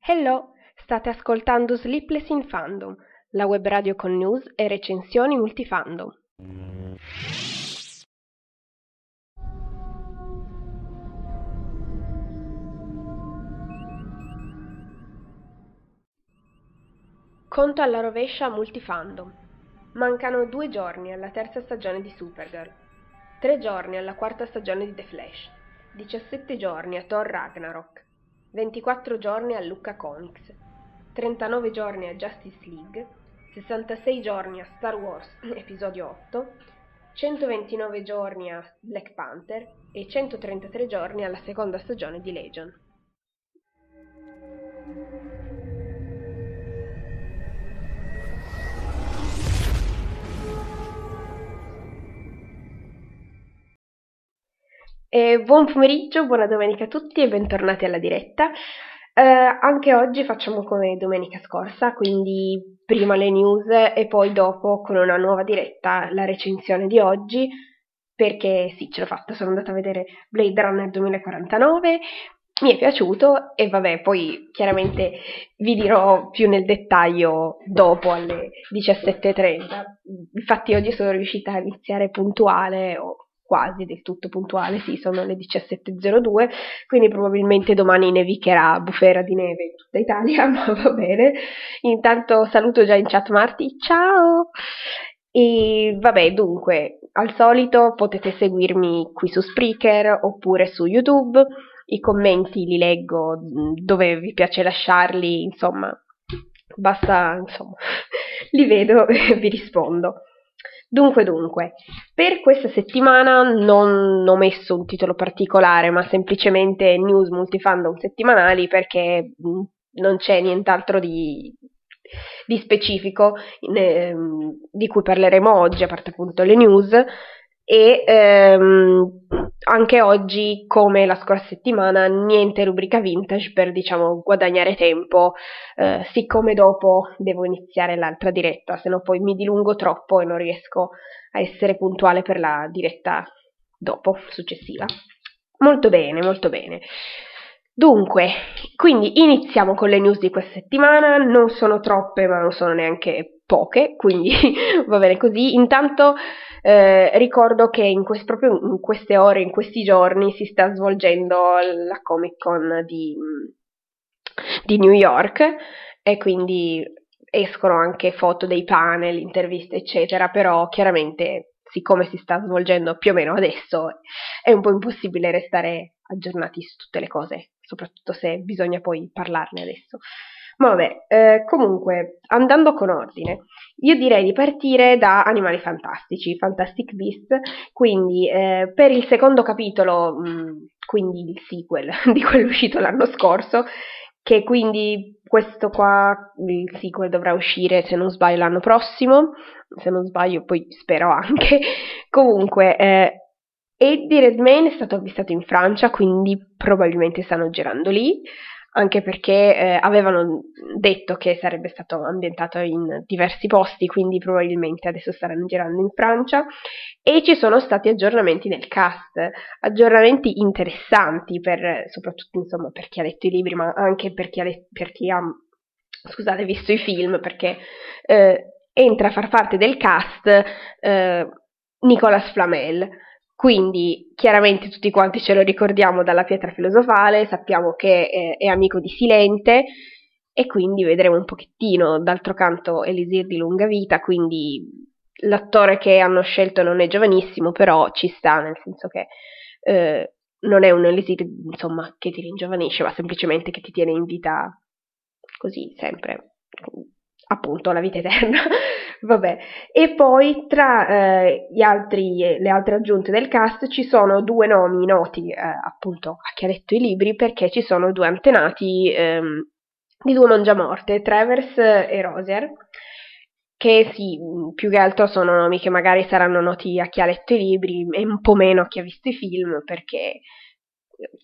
Hello, state ascoltando Sleepless in Fandom, la web radio con news e recensioni multifandom. Conto alla rovescia multifandom. Mancano due giorni alla terza stagione di Supergirl, tre giorni alla quarta stagione di The Flash, 17 giorni a Thor Ragnarok, 24 giorni a Lucca Comics, 39 giorni a Justice League, 66 giorni a Star Wars Episodio 8, 129 giorni a Black Panther e 133 giorni alla seconda stagione di Legion. E buon pomeriggio, buona domenica a tutti e bentornati alla diretta. Eh, anche oggi facciamo come domenica scorsa, quindi prima le news e poi dopo con una nuova diretta la recensione di oggi, perché sì, ce l'ho fatta, sono andata a vedere Blade Runner 2049, mi è piaciuto e vabbè, poi chiaramente vi dirò più nel dettaglio dopo alle 17.30. Infatti oggi sono riuscita a iniziare puntuale, o quasi del tutto puntuale, sì, sono le 17.02, quindi probabilmente domani nevicherà bufera di neve in tutta Italia, ma va bene. Intanto saluto già in chat Marti, ciao! E vabbè, dunque, al solito potete seguirmi qui su Spreaker oppure su YouTube, i commenti li leggo dove vi piace lasciarli, insomma, basta, insomma, li vedo e vi rispondo. Dunque, dunque, per questa settimana non ho messo un titolo particolare, ma semplicemente news multifandom settimanali perché mm, non c'è nient'altro di, di specifico ne, di cui parleremo oggi, a parte appunto le news. E ehm, anche oggi, come la scorsa settimana, niente rubrica vintage per diciamo guadagnare tempo, eh, siccome dopo devo iniziare l'altra diretta, se no poi mi dilungo troppo e non riesco a essere puntuale per la diretta dopo, successiva. Molto bene, molto bene. Dunque, quindi iniziamo con le news di questa settimana, non sono troppe ma non sono neanche poche, quindi va bene così. Intanto eh, ricordo che in quest- proprio in queste ore, in questi giorni, si sta svolgendo la Comic Con di, di New York e quindi escono anche foto dei panel, interviste, eccetera, però chiaramente siccome si sta svolgendo più o meno adesso è un po' impossibile restare aggiornati su tutte le cose, soprattutto se bisogna poi parlarne adesso. Ma vabbè, eh, comunque, andando con ordine, io direi di partire da Animali Fantastici, Fantastic Beasts, quindi eh, per il secondo capitolo, mh, mm, quindi il sequel di quello uscito l'anno scorso, che quindi questo qua, il sequel dovrà uscire se non sbaglio l'anno prossimo, se non sbaglio poi spero anche, comunque... Eh, Eddie Redmayne è stato avvistato in Francia, quindi probabilmente stanno girando lì anche perché eh, avevano detto che sarebbe stato ambientato in diversi posti, quindi probabilmente adesso staranno girando in Francia. E ci sono stati aggiornamenti nel cast, aggiornamenti interessanti per, soprattutto insomma, per chi ha letto i libri, ma anche per chi ha, let- per chi ha scusate, visto i film, perché eh, entra a far parte del cast eh, Nicolas Flamel quindi chiaramente tutti quanti ce lo ricordiamo dalla pietra filosofale, sappiamo che è, è amico di Silente e quindi vedremo un pochettino. D'altro canto Elisir di lunga vita, quindi l'attore che hanno scelto non è giovanissimo, però ci sta, nel senso che eh, non è un Elisir insomma, che ti ringiovanisce, ma semplicemente che ti tiene in vita così sempre appunto la vita eterna. Vabbè. E poi tra eh, altri, le altre aggiunte del cast ci sono due nomi noti eh, appunto a chi ha letto i libri perché ci sono due antenati ehm, di due mangiamorte, Travers e Rosier, che sì, più che altro sono nomi che magari saranno noti a chi ha letto i libri e un po' meno a chi ha visto i film perché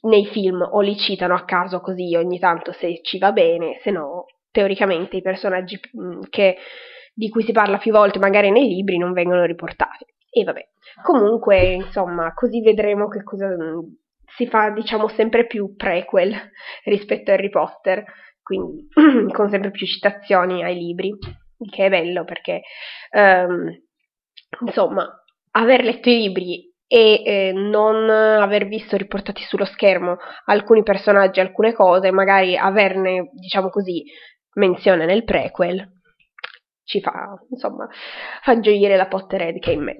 nei film o li citano a caso così ogni tanto se ci va bene, se no teoricamente i personaggi mm, che, di cui si parla più volte magari nei libri non vengono riportati. E vabbè, comunque, insomma, così vedremo che cosa, mm, si fa diciamo sempre più prequel rispetto a Harry Potter, quindi con sempre più citazioni ai libri, che è bello perché um, insomma aver letto i libri e eh, non aver visto riportati sullo schermo alcuni personaggi, alcune cose, magari averne, diciamo così, menzione nel prequel, ci fa, insomma, fa gioire la Potterhead che è in me.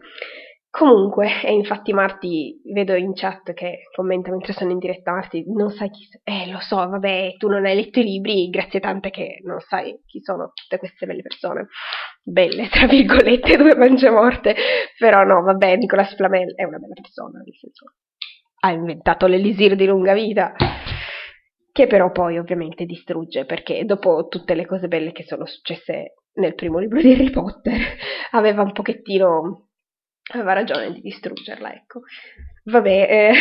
Comunque, e infatti Marti vedo in chat che commenta mentre sono in diretta Marti, non sai chi eh lo so, vabbè, tu non hai letto i libri, grazie tante che non sai chi sono tutte queste belle persone, belle, tra virgolette, due morte, però no, vabbè, Nicolas Flamel è una bella persona, nel senso, ha inventato l'elisir di lunga vita, che però poi ovviamente distrugge, perché dopo tutte le cose belle che sono successe nel primo libro di Harry Potter, aveva un pochettino aveva ragione di distruggerla, ecco. Vabbè, eh,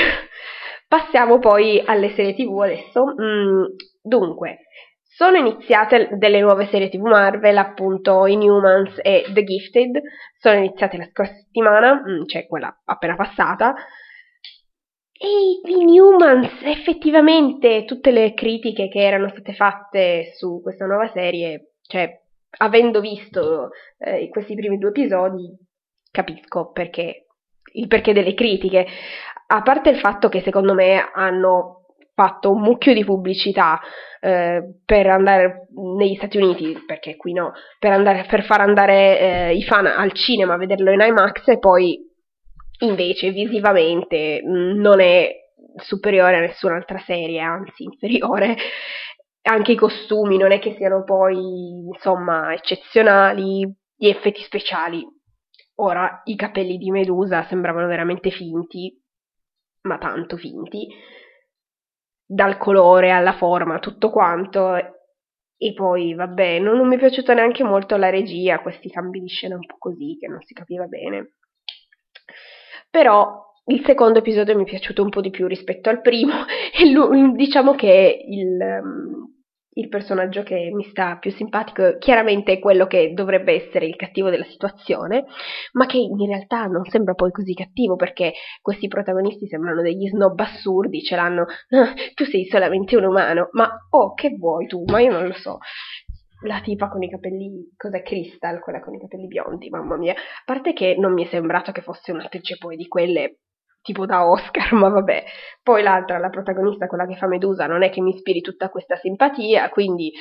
passiamo poi alle serie tv adesso. Mm, dunque, sono iniziate delle nuove serie tv Marvel, appunto Inhumans e The Gifted, sono iniziate la scorsa settimana, mm, cioè quella appena passata, e Inhumans, effettivamente, tutte le critiche che erano state fatte su questa nuova serie, cioè, avendo visto eh, questi primi due episodi, capisco perché, il perché delle critiche, a parte il fatto che secondo me hanno fatto un mucchio di pubblicità eh, per andare negli Stati Uniti, perché qui no, per, andare, per far andare eh, i fan al cinema a vederlo in IMAX e poi invece visivamente non è superiore a nessun'altra serie, anzi inferiore. Anche i costumi non è che siano poi insomma eccezionali, gli effetti speciali Ora, i capelli di Medusa sembravano veramente finti, ma tanto finti, dal colore alla forma, tutto quanto. E poi, vabbè, non, non mi è piaciuta neanche molto la regia, questi cambi di scena un po' così, che non si capiva bene. Però il secondo episodio mi è piaciuto un po' di più rispetto al primo e lui, diciamo che il, il personaggio che mi sta più simpatico chiaramente è quello che dovrebbe essere il cattivo della situazione, ma che in realtà non sembra poi così cattivo perché questi protagonisti sembrano degli snob assurdi, ce l'hanno, ah, tu sei solamente un umano, ma oh che vuoi tu, ma io non lo so. La tipa con i capelli, cos'è Crystal, quella con i capelli biondi, mamma mia. A parte che non mi è sembrato che fosse un'attrice poi di quelle tipo da Oscar, ma vabbè. Poi l'altra, la protagonista, quella che fa Medusa, non è che mi ispiri tutta questa simpatia, quindi...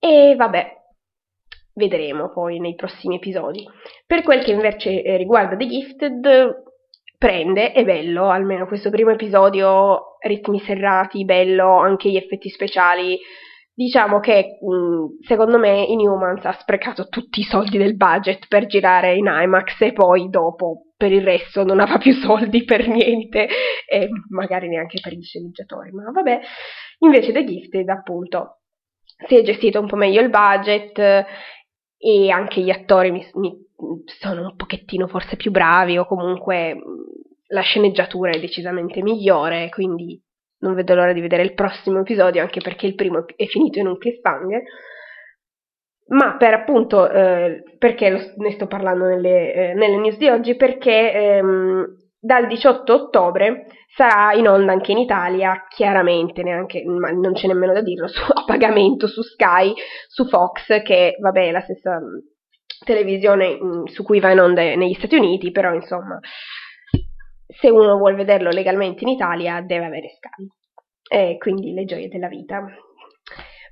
E vabbè, vedremo poi nei prossimi episodi. Per quel che invece eh, riguarda The Gifted, prende, è bello, almeno questo primo episodio, ritmi serrati, bello, anche gli effetti speciali. Diciamo che secondo me Inhumans ha sprecato tutti i soldi del budget per girare in IMAX e poi dopo per il resto non aveva più soldi per niente e magari neanche per gli sceneggiatori, ma vabbè. Invece The Gifted, appunto, si è gestito un po' meglio il budget e anche gli attori mi, mi sono un pochettino forse più bravi o comunque la sceneggiatura è decisamente migliore, quindi non vedo l'ora di vedere il prossimo episodio, anche perché il primo è finito in un cliffhanger ma per appunto, eh, perché lo, ne sto parlando nelle, eh, nelle, news di oggi? Perché ehm, dal 18 ottobre sarà in onda anche in Italia, chiaramente, neanche, ma non c'è nemmeno da dirlo, su, a pagamento su Sky, su Fox, che vabbè è la stessa mm, televisione mh, mm, su cui va in onda negli Stati Uniti, però insomma, se uno vuole vederlo legalmente in Italia deve avere Sky. E quindi le gioie della vita.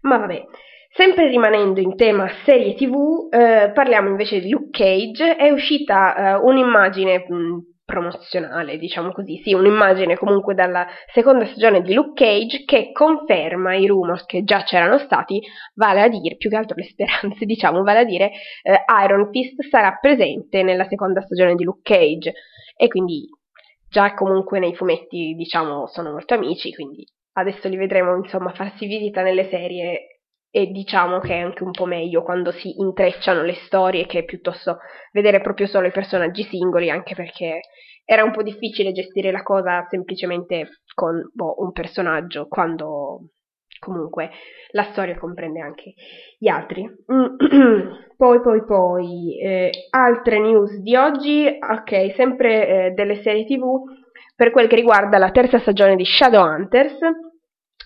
Ma vabbè. Sempre rimanendo in tema serie tv, eh, parliamo invece di Luke Cage. È uscita eh, un'immagine mh, mm, promozionale, diciamo così, sì, un'immagine comunque dalla seconda stagione di Luke Cage che conferma i rumors che già c'erano stati, vale a dire, più che altro le speranze, diciamo, vale a dire, eh, Iron Fist sarà presente nella seconda stagione di Luke Cage e quindi già comunque nei fumetti, diciamo, sono molto amici, quindi adesso li vedremo, insomma, farsi visita nelle serie e diciamo che è anche un po' meglio quando si intrecciano le storie che piuttosto vedere proprio solo i personaggi singoli, anche perché era un po' difficile gestire la cosa semplicemente con boh, un personaggio, quando comunque la storia comprende anche gli altri. poi, poi, poi, eh, altre news di oggi, ok, sempre eh, delle serie tv. per quel che riguarda la terza stagione di Shadowhunters,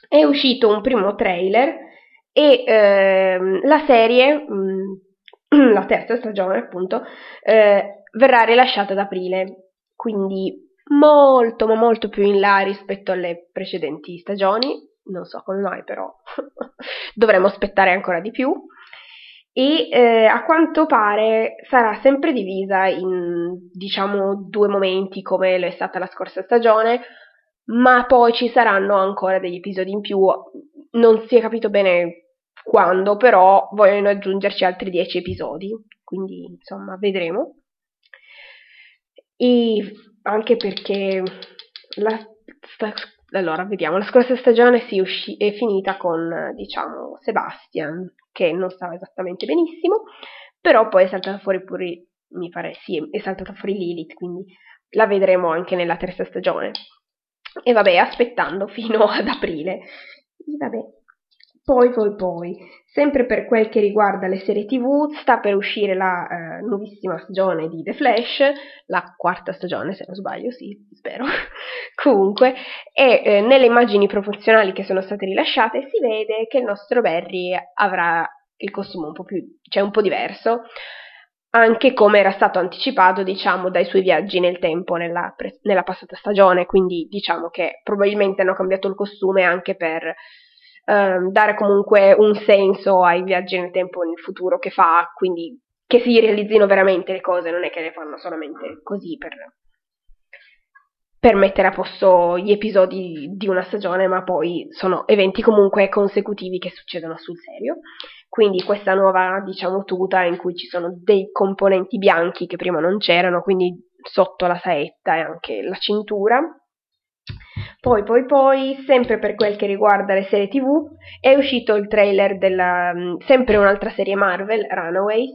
è uscito un primo trailer e ehm, la serie, mh, mm, la terza stagione appunto, eh, verrà rilasciata ad aprile, quindi molto ma molto più in là rispetto alle precedenti stagioni, non so come mai però dovremo aspettare ancora di più. E eh, a quanto pare sarà sempre divisa in diciamo due momenti come lo è stata la scorsa stagione ma poi ci saranno ancora degli episodi in più. Non si è capito bene quando però vogliono aggiungerci altri dieci episodi. Quindi insomma vedremo. E anche perché la, allora vediamo la scorsa stagione si usci- è finita con diciamo Sebastian che non stava esattamente benissimo, però poi è saltata fuori pure, mi pare, sì, è saltata fuori Lilith, quindi la vedremo anche nella terza stagione. E vabbè, aspettando fino ad aprile. E vabbè. Poi, poi, poi, sempre per quel che riguarda le serie TV, sta per uscire la eh, nuovissima stagione di The Flash, la quarta stagione se non sbaglio, sì, spero. Comunque, e eh, nelle immagini promozionali che sono state rilasciate si vede che il nostro Barry avrà il costume un po' più, cioè un po' diverso, anche come era stato anticipato, diciamo, dai suoi viaggi nel tempo nella, nella passata stagione, quindi diciamo che probabilmente hanno cambiato il costume anche per Ehm, dare comunque un senso ai viaggi nel tempo nel futuro che fa, quindi che si realizzino veramente le cose, non è che le fanno solamente così per, per mettere a posto gli episodi di una stagione, ma poi sono eventi comunque consecutivi che succedono sul serio. Quindi questa nuova, diciamo, tuta in cui ci sono dei componenti bianchi che prima non c'erano, quindi sotto la saetta e anche la cintura, poi, poi, poi, sempre per quel che riguarda le serie TV, è uscito il trailer della mm, sempre un'altra serie Marvel, Runaways,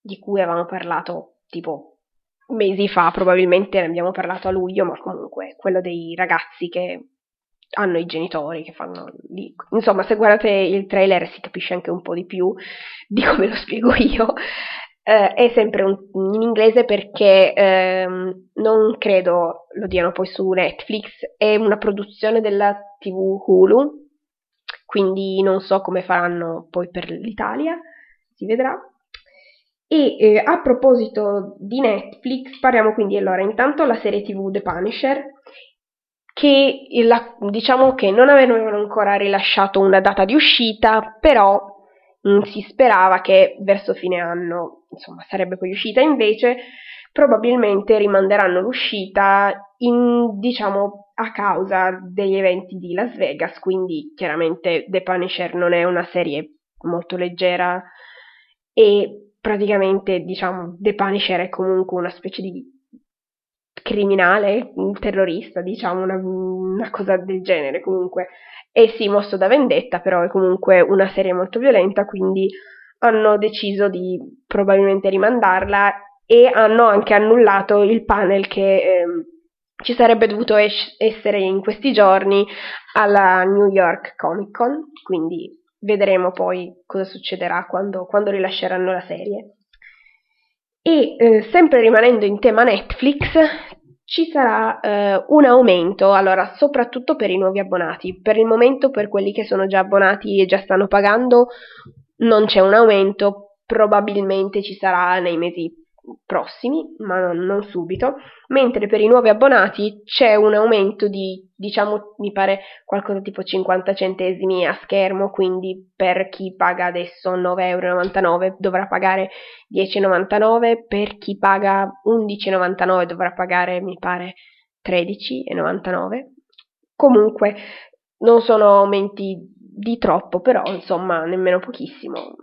di cui avevamo parlato tipo mesi fa, probabilmente ne abbiamo parlato a luglio, ma comunque quello dei ragazzi che hanno i genitori che fanno lì. Insomma, se guardate il trailer si capisce anche un po' di più di come lo spiego io eh, è sempre un, in inglese perché ehm, non credo lo diano poi su Netflix, è una produzione della TV Hulu, quindi non so come faranno poi per l'Italia, si vedrà. E eh, a proposito di Netflix, parliamo quindi allora intanto la serie TV The Punisher, che la, diciamo che non avevano ancora rilasciato una data di uscita, però si sperava che verso fine anno insomma, sarebbe poi uscita, invece probabilmente rimanderanno l'uscita in, diciamo, a causa degli eventi di Las Vegas, quindi chiaramente The Punisher non è una serie molto leggera e praticamente, diciamo, The Punisher è comunque una specie di criminale, terrorista, diciamo, una, una cosa del genere comunque. E sì, mosso da vendetta, però è comunque una serie molto violenta, quindi hanno deciso di probabilmente rimandarla e hanno anche annullato il panel che eh, ci sarebbe dovuto es- essere in questi giorni alla New York Comic Con, quindi vedremo poi cosa succederà quando, quando rilasceranno la serie. E eh, sempre rimanendo in tema Netflix, ci sarà eh, un aumento, allora soprattutto per i nuovi abbonati. Per il momento per quelli che sono già abbonati e già stanno pagando non c'è un aumento, probabilmente ci sarà nei mesi prossimi, ma non, subito, mentre per i nuovi abbonati c'è un aumento di, diciamo, mi pare qualcosa tipo 50 centesimi a schermo, quindi per chi paga adesso 9,99 euro dovrà pagare 10,99, per chi paga 11,99 dovrà pagare, mi pare, 13,99. Comunque non sono aumenti di troppo, però insomma nemmeno pochissimo.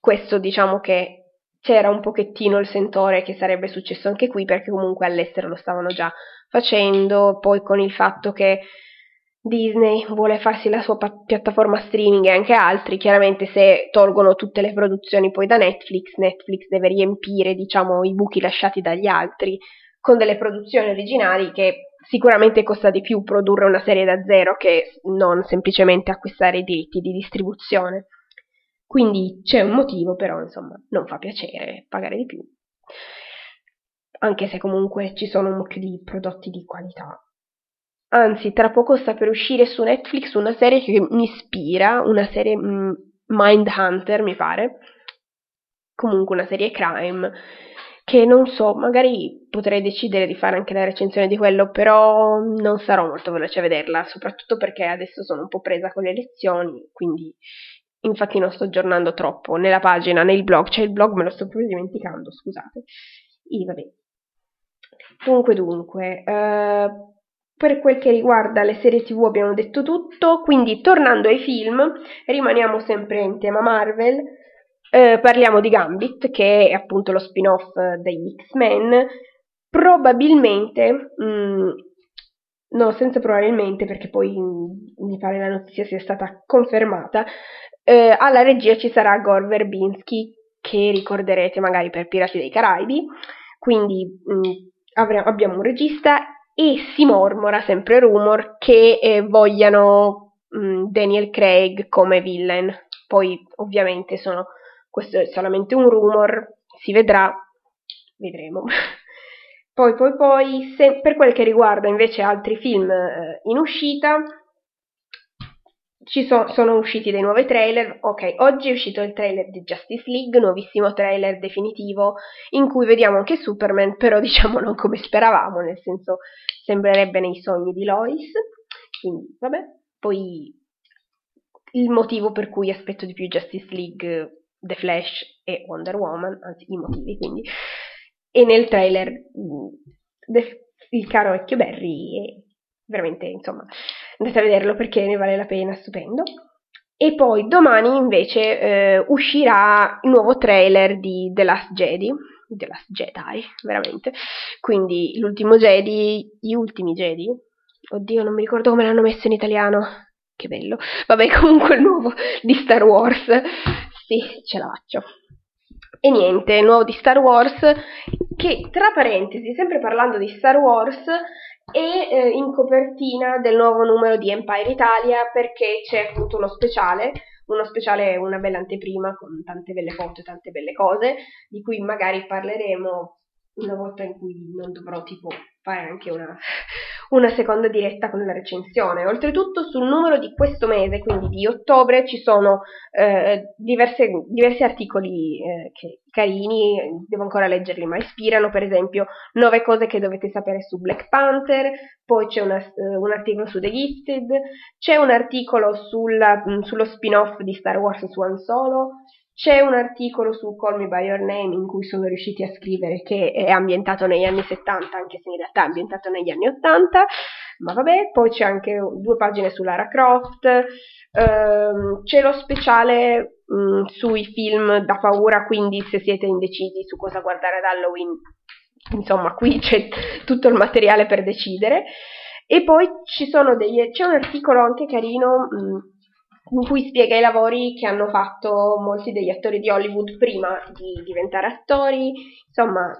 Questo diciamo che c'era un pochettino il sentore che sarebbe successo anche qui perché comunque all'estero lo stavano già facendo, poi con il fatto che Disney vuole farsi la sua pa- piattaforma streaming e anche altri, chiaramente se tolgono tutte le produzioni poi da Netflix, Netflix deve riempire diciamo i buchi lasciati dagli altri con delle produzioni originali che sicuramente costa di più produrre una serie da zero che non semplicemente acquistare i diritti di distribuzione. Quindi c'è un motivo, però insomma non fa piacere pagare di più. anche se comunque ci sono un mucchio di prodotti di qualità. Anzi, tra poco sta per uscire su Netflix una serie che mi ispira, una serie mm, Mindhunter, mi pare. Comunque una serie crime che non so, magari potrei decidere di fare anche la recensione di quello, però non sarò molto veloce a vederla, soprattutto perché adesso sono un po' presa con le lezioni, quindi infatti non sto aggiornando troppo nella pagina, nel blog, cioè il blog me lo sto proprio dimenticando, scusate. E vabbè. Dunque, dunque, eh, per quel che riguarda le serie tv abbiamo detto tutto, quindi tornando ai film, rimaniamo sempre in tema Marvel, eh, parliamo di Gambit, che è appunto lo spin-off degli X-Men, probabilmente, mh, mm, no, senza probabilmente, perché poi mh, mi pare la notizia sia stata confermata, eh, alla regia ci sarà Gore Verbinski, che ricorderete magari per Pirati dei Caraibi, quindi mh, mm, avremo, abbiamo un regista e si mormora, sempre rumor, che eh, vogliano mh, Daniel Craig come villain. Poi ovviamente sono questo è solamente un rumor, si vedrà, vedremo. poi, poi, poi, se, per quel che riguarda invece altri film eh, in uscita, ci so, sono usciti dei nuovi trailer. Ok, oggi è uscito il trailer di Justice League, nuovissimo trailer definitivo, in cui vediamo anche Superman, però diciamo non come speravamo, nel senso sembrerebbe nei sogni di Lois. Quindi, vabbè. Poi il motivo per cui aspetto di più Justice League The Flash e Wonder Woman, anzi i motivi quindi, e nel trailer mm, il caro vecchio Barry è veramente, insomma, andate a vederlo perché ne vale la pena, stupendo. E poi domani invece eh, uscirà il nuovo trailer di The Last Jedi, The Last Jedi, veramente. Quindi l'ultimo Jedi, gli ultimi Jedi. Oddio, non mi ricordo come l'hanno messo in italiano. Che bello. Vabbè, comunque il nuovo di Star Wars sì, ce la faccio. E niente, nuovo di Star Wars, che tra parentesi, sempre parlando di Star Wars, è eh, in copertina del nuovo numero di Empire Italia perché c'è appunto uno speciale, uno speciale, una bella anteprima con tante belle foto e tante belle cose, di cui magari parleremo una volta in cui non dovrò tipo fare anche una, una seconda diretta con la recensione. Oltretutto sul numero di questo mese, quindi di ottobre, ci sono eh, diverse, diversi articoli eh, che, carini, devo ancora leggerli, ma ispirano, per esempio, 9 cose che dovete sapere su Black Panther, poi c'è una, uh, un articolo su The Gifted, c'è un articolo sulla, mh, sullo spin-off di Star Wars su Han Solo, c'è un articolo su Call Me By Your Name in cui sono riusciti a scrivere che è ambientato negli anni 70, anche se in realtà è ambientato negli anni 80, ma vabbè, poi c'è anche due pagine su Lara Croft, ehm, c'è lo speciale mh, mm, sui film da paura, quindi se siete indecisi su cosa guardare ad Halloween, insomma, qui c'è tutto il materiale per decidere. E poi degli, c'è un articolo anche carino mh, mm, in cui spiega i lavori che hanno fatto molti degli attori di Hollywood prima di diventare attori, insomma,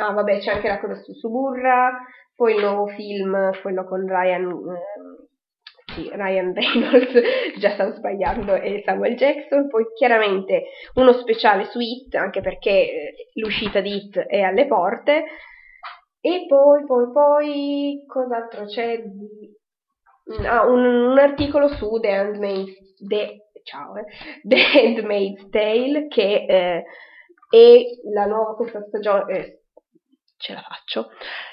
ah vabbè c'è anche la cosa su Suburra, poi il nuovo film, quello con Ryan, eh, sì, Ryan Reynolds, già stavo sbagliando, e Samuel Jackson, poi chiaramente uno speciale su It, anche perché eh, l'uscita di It è alle porte, e poi, poi, poi, cos'altro c'è di un, un, articolo su The Handmaid's, The, ciao, eh, The Handmaid's Tale che eh, è la nuova questa stagione eh, ce la faccio.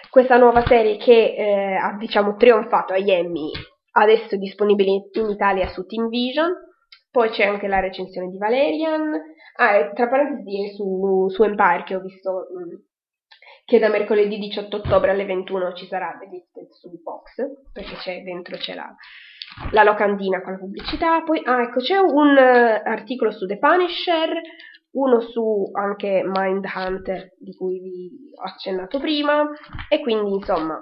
Questa nuova serie che eh, ha diciamo trionfato agli Emmy adesso è disponibile in Italia su Team Vision. Poi c'è anche la recensione di Valerian. Ah tra parentesi su, su Empire che ho visto mh, mm, che da mercoledì 18 ottobre alle 21 ci sarà The Gifted su Fox, perché c'è, dentro c'è la, la locandina con la pubblicità. Poi, ah, ecco, c'è un uh, articolo su The Punisher, uno su anche Mindhunter, di cui vi ho accennato prima, e quindi, insomma,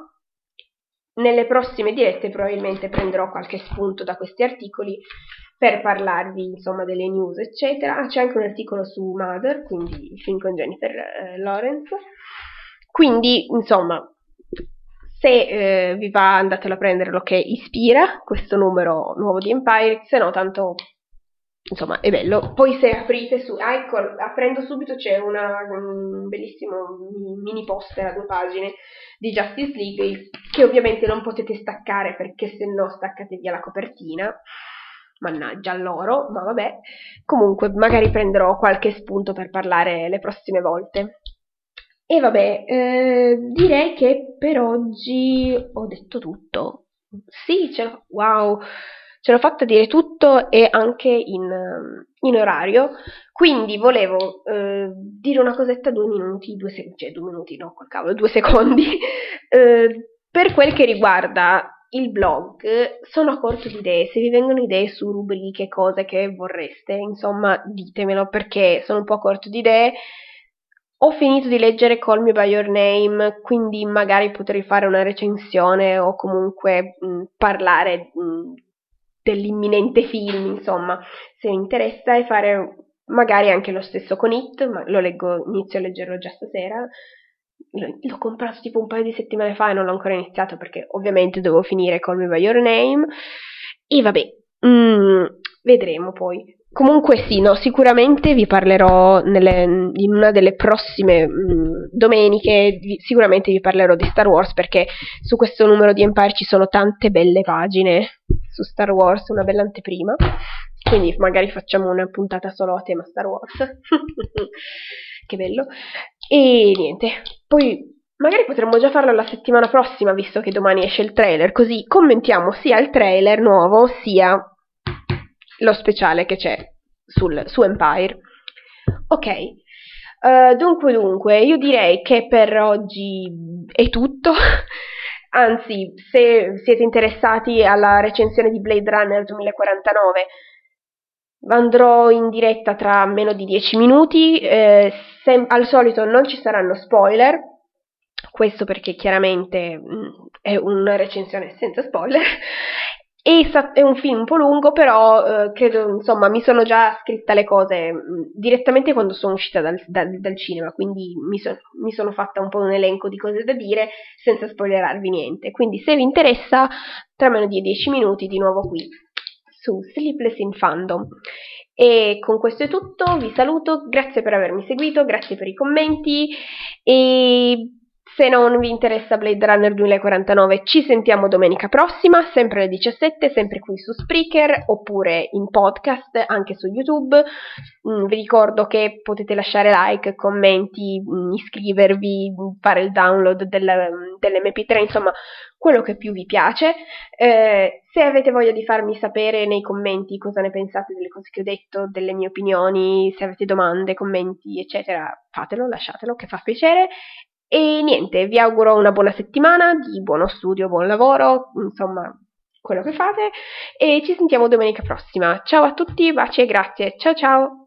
nelle prossime dirette probabilmente prenderò qualche spunto da questi articoli per parlarvi insomma delle news eccetera ah, c'è anche un articolo su Mother quindi il film con Jennifer eh, Lawrence quindi, insomma, se eh, vi va andatelo a prendere lo che ispira questo numero nuovo di Empire, se no tanto insomma è bello. Poi se aprite su, ah, ecco, aprendo subito c'è una, un bellissimo mini poster a due pagine di Justice League che ovviamente non potete staccare perché se no staccate via la copertina. Mannaggia loro, ma vabbè. Comunque, magari prenderò qualche spunto per parlare le prossime volte. E vabbè, eh, direi che per oggi ho detto tutto. Sì, ce l'ho. Wow! ce l'ho fatta dire tutto e anche in, in orario, quindi volevo eh, dire una cosetta due minuti, due secondi, cioè due minuti no, col cavolo, due secondi, eh, per quel che riguarda il blog, sono a corto di idee, se vi vengono idee su rubriche, cose che vorreste, insomma ditemelo perché sono un po' a corto di idee, ho finito di leggere Call Me By Your Name, quindi magari potrei fare una recensione o comunque mh, parlare mh, dell'imminente film, insomma, se vi interessa e fare magari anche lo stesso con It, ma lo leggo, inizio a leggerlo già stasera. L'ho comprato tipo un paio di settimane fa e non l'ho ancora iniziato perché ovviamente devo finire Call Me By Your Name. E vabbè, mm, vedremo poi. Comunque sì, no, sicuramente vi parlerò nelle, in una delle prossime mh, mm, domeniche, vi, sicuramente vi parlerò di Star Wars perché su questo numero di Empire ci sono tante belle pagine su Star Wars, una bella anteprima, quindi magari facciamo una puntata solo a tema Star Wars, che bello, e niente, poi magari potremmo già farlo la settimana prossima visto che domani esce il trailer, così commentiamo sia il trailer nuovo sia lo speciale che c'è sul, su Empire. Ok, uh, dunque dunque, io direi che per oggi è tutto. Anzi, se siete interessati alla recensione di Blade Runner 2049, andrò in diretta tra meno di 10 minuti. Eh, se, al solito non ci saranno spoiler, questo perché chiaramente mh, mm, è una recensione senza spoiler. È un film un po' lungo, però eh, credo, insomma, mi sono già scritta le cose mh, mm, direttamente quando sono uscita dal, dal, dal cinema, quindi mi, so, mi, sono fatta un po' un elenco di cose da dire senza spoilerarvi niente. Quindi se vi interessa, tra meno di 10 minuti di nuovo qui su Sleepless in Fandom. E con questo è tutto, vi saluto, grazie per avermi seguito, grazie per i commenti e se non vi interessa Blade Runner 2049, ci sentiamo domenica prossima, sempre alle 17, sempre qui su Spreaker oppure in podcast anche su YouTube. Mm, vi ricordo che potete lasciare like, commenti, mm, iscrivervi, fare il download del, dell'MP3, insomma, quello che più vi piace. Eh, se avete voglia di farmi sapere nei commenti cosa ne pensate delle cose che ho detto, delle mie opinioni, se avete domande, commenti, eccetera, fatelo, lasciatelo, che fa piacere. E niente, vi auguro una buona settimana, di buono studio, buon lavoro, insomma, quello che fate e ci sentiamo domenica prossima. Ciao a tutti, baci e grazie. Ciao ciao!